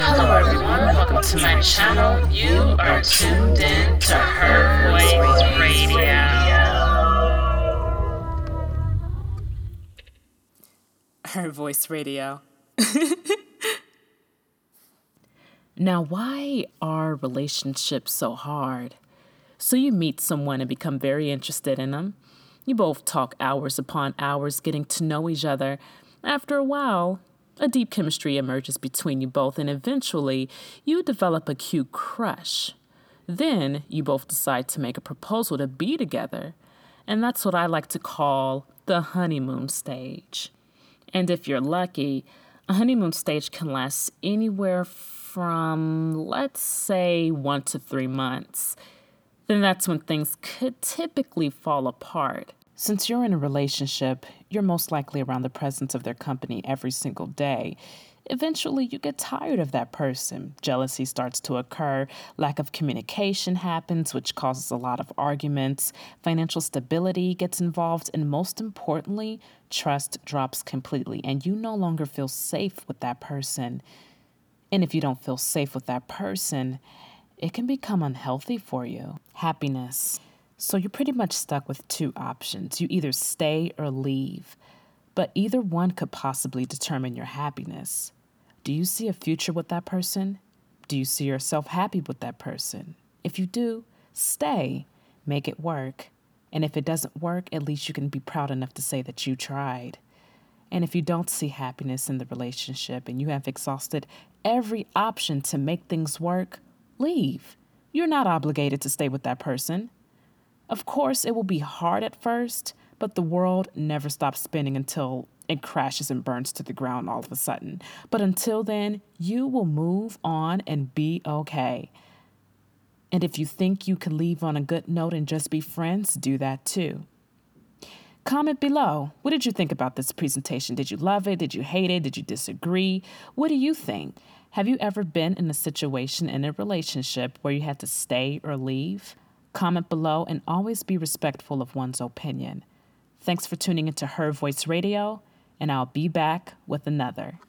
Hello, everyone. Welcome to my channel. You are tuned in to Her Voice Radio. Her Voice Radio. now, why are relationships so hard? So, you meet someone and become very interested in them. You both talk hours upon hours getting to know each other. After a while, a deep chemistry emerges between you both, and eventually, you develop a cute crush. Then, you both decide to make a proposal to be together. And that's what I like to call the honeymoon stage. And if you're lucky, a honeymoon stage can last anywhere from, let's say, one to three months. Then that's when things could typically fall apart. Since you're in a relationship, you're most likely around the presence of their company every single day. Eventually, you get tired of that person. Jealousy starts to occur. Lack of communication happens, which causes a lot of arguments. Financial stability gets involved. And most importantly, trust drops completely. And you no longer feel safe with that person. And if you don't feel safe with that person, it can become unhealthy for you. Happiness. So you're pretty much stuck with two options. You either stay or leave, but either one could possibly determine your happiness. Do you see a future with that person? Do you see yourself happy with that person? If you do, stay, make it work. And if it doesn't work, at least you can be proud enough to say that you tried. And if you don't see happiness in the relationship and you have exhausted every option to make things work, leave. You're not obligated to stay with that person. Of course, it will be hard at first, but the world never stops spinning until it crashes and burns to the ground all of a sudden. But until then, you will move on and be okay. And if you think you can leave on a good note and just be friends, do that too. Comment below. What did you think about this presentation? Did you love it? Did you hate it? Did you disagree? What do you think? Have you ever been in a situation in a relationship where you had to stay or leave? Comment below and always be respectful of one's opinion. Thanks for tuning into Her Voice Radio, and I'll be back with another.